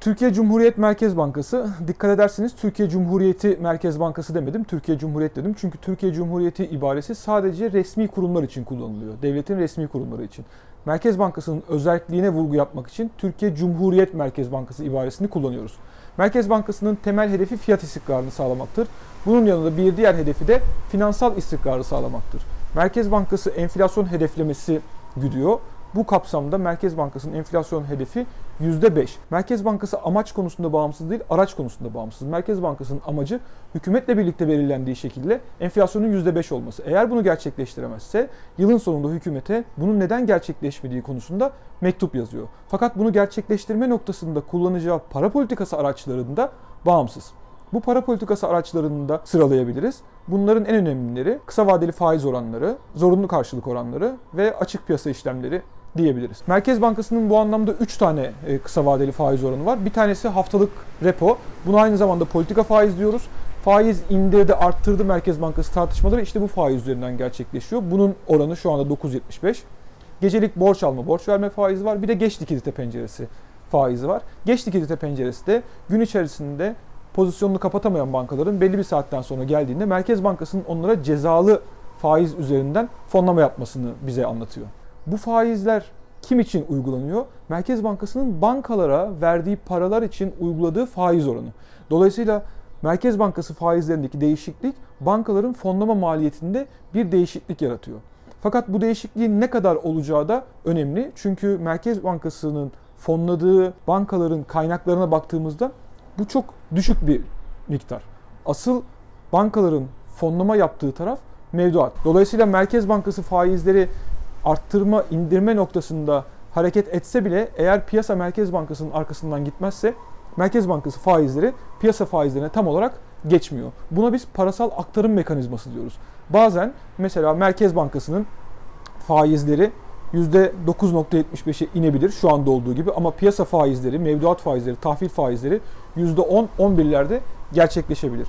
Türkiye Cumhuriyet Merkez Bankası, dikkat ederseniz Türkiye Cumhuriyeti Merkez Bankası demedim, Türkiye Cumhuriyet dedim. Çünkü Türkiye Cumhuriyeti ibaresi sadece resmi kurumlar için kullanılıyor. Devletin resmi kurumları için. Merkez Bankası'nın özelliğine vurgu yapmak için Türkiye Cumhuriyet Merkez Bankası ibaresini kullanıyoruz. Merkez Bankası'nın temel hedefi fiyat istikrarını sağlamaktır. Bunun yanında bir diğer hedefi de finansal istikrarı sağlamaktır. Merkez Bankası enflasyon hedeflemesi güdüyor. Bu kapsamda Merkez Bankası'nın enflasyon hedefi %5. Merkez Bankası amaç konusunda bağımsız değil, araç konusunda bağımsız. Merkez Bankası'nın amacı hükümetle birlikte belirlendiği şekilde enflasyonun %5 olması. Eğer bunu gerçekleştiremezse yılın sonunda hükümete bunun neden gerçekleşmediği konusunda mektup yazıyor. Fakat bunu gerçekleştirme noktasında kullanacağı para politikası araçlarında bağımsız. Bu para politikası araçlarını da sıralayabiliriz. Bunların en önemlileri kısa vadeli faiz oranları, zorunlu karşılık oranları ve açık piyasa işlemleri diyebiliriz. Merkez Bankası'nın bu anlamda 3 tane e, kısa vadeli faiz oranı var. Bir tanesi haftalık repo. Buna aynı zamanda politika faiz diyoruz. Faiz indirdi, arttırdı Merkez Bankası tartışmaları işte bu faiz üzerinden gerçekleşiyor. Bunun oranı şu anda 9.75. Gecelik borç alma, borç verme faizi var. Bir de geç likidite penceresi faizi var. Geç likidite penceresi de gün içerisinde pozisyonunu kapatamayan bankaların belli bir saatten sonra geldiğinde Merkez Bankası'nın onlara cezalı faiz üzerinden fonlama yapmasını bize anlatıyor. Bu faizler kim için uygulanıyor? Merkez Bankası'nın bankalara verdiği paralar için uyguladığı faiz oranı. Dolayısıyla Merkez Bankası faizlerindeki değişiklik bankaların fonlama maliyetinde bir değişiklik yaratıyor. Fakat bu değişikliğin ne kadar olacağı da önemli. Çünkü Merkez Bankası'nın fonladığı bankaların kaynaklarına baktığımızda bu çok düşük bir miktar. Asıl bankaların fonlama yaptığı taraf mevduat. Dolayısıyla Merkez Bankası faizleri arttırma, indirme noktasında hareket etse bile eğer piyasa Merkez Bankası'nın arkasından gitmezse Merkez Bankası faizleri piyasa faizlerine tam olarak geçmiyor. Buna biz parasal aktarım mekanizması diyoruz. Bazen mesela Merkez Bankası'nın faizleri %9.75'e inebilir şu anda olduğu gibi ama piyasa faizleri, mevduat faizleri, tahvil faizleri %10-11'lerde gerçekleşebilir.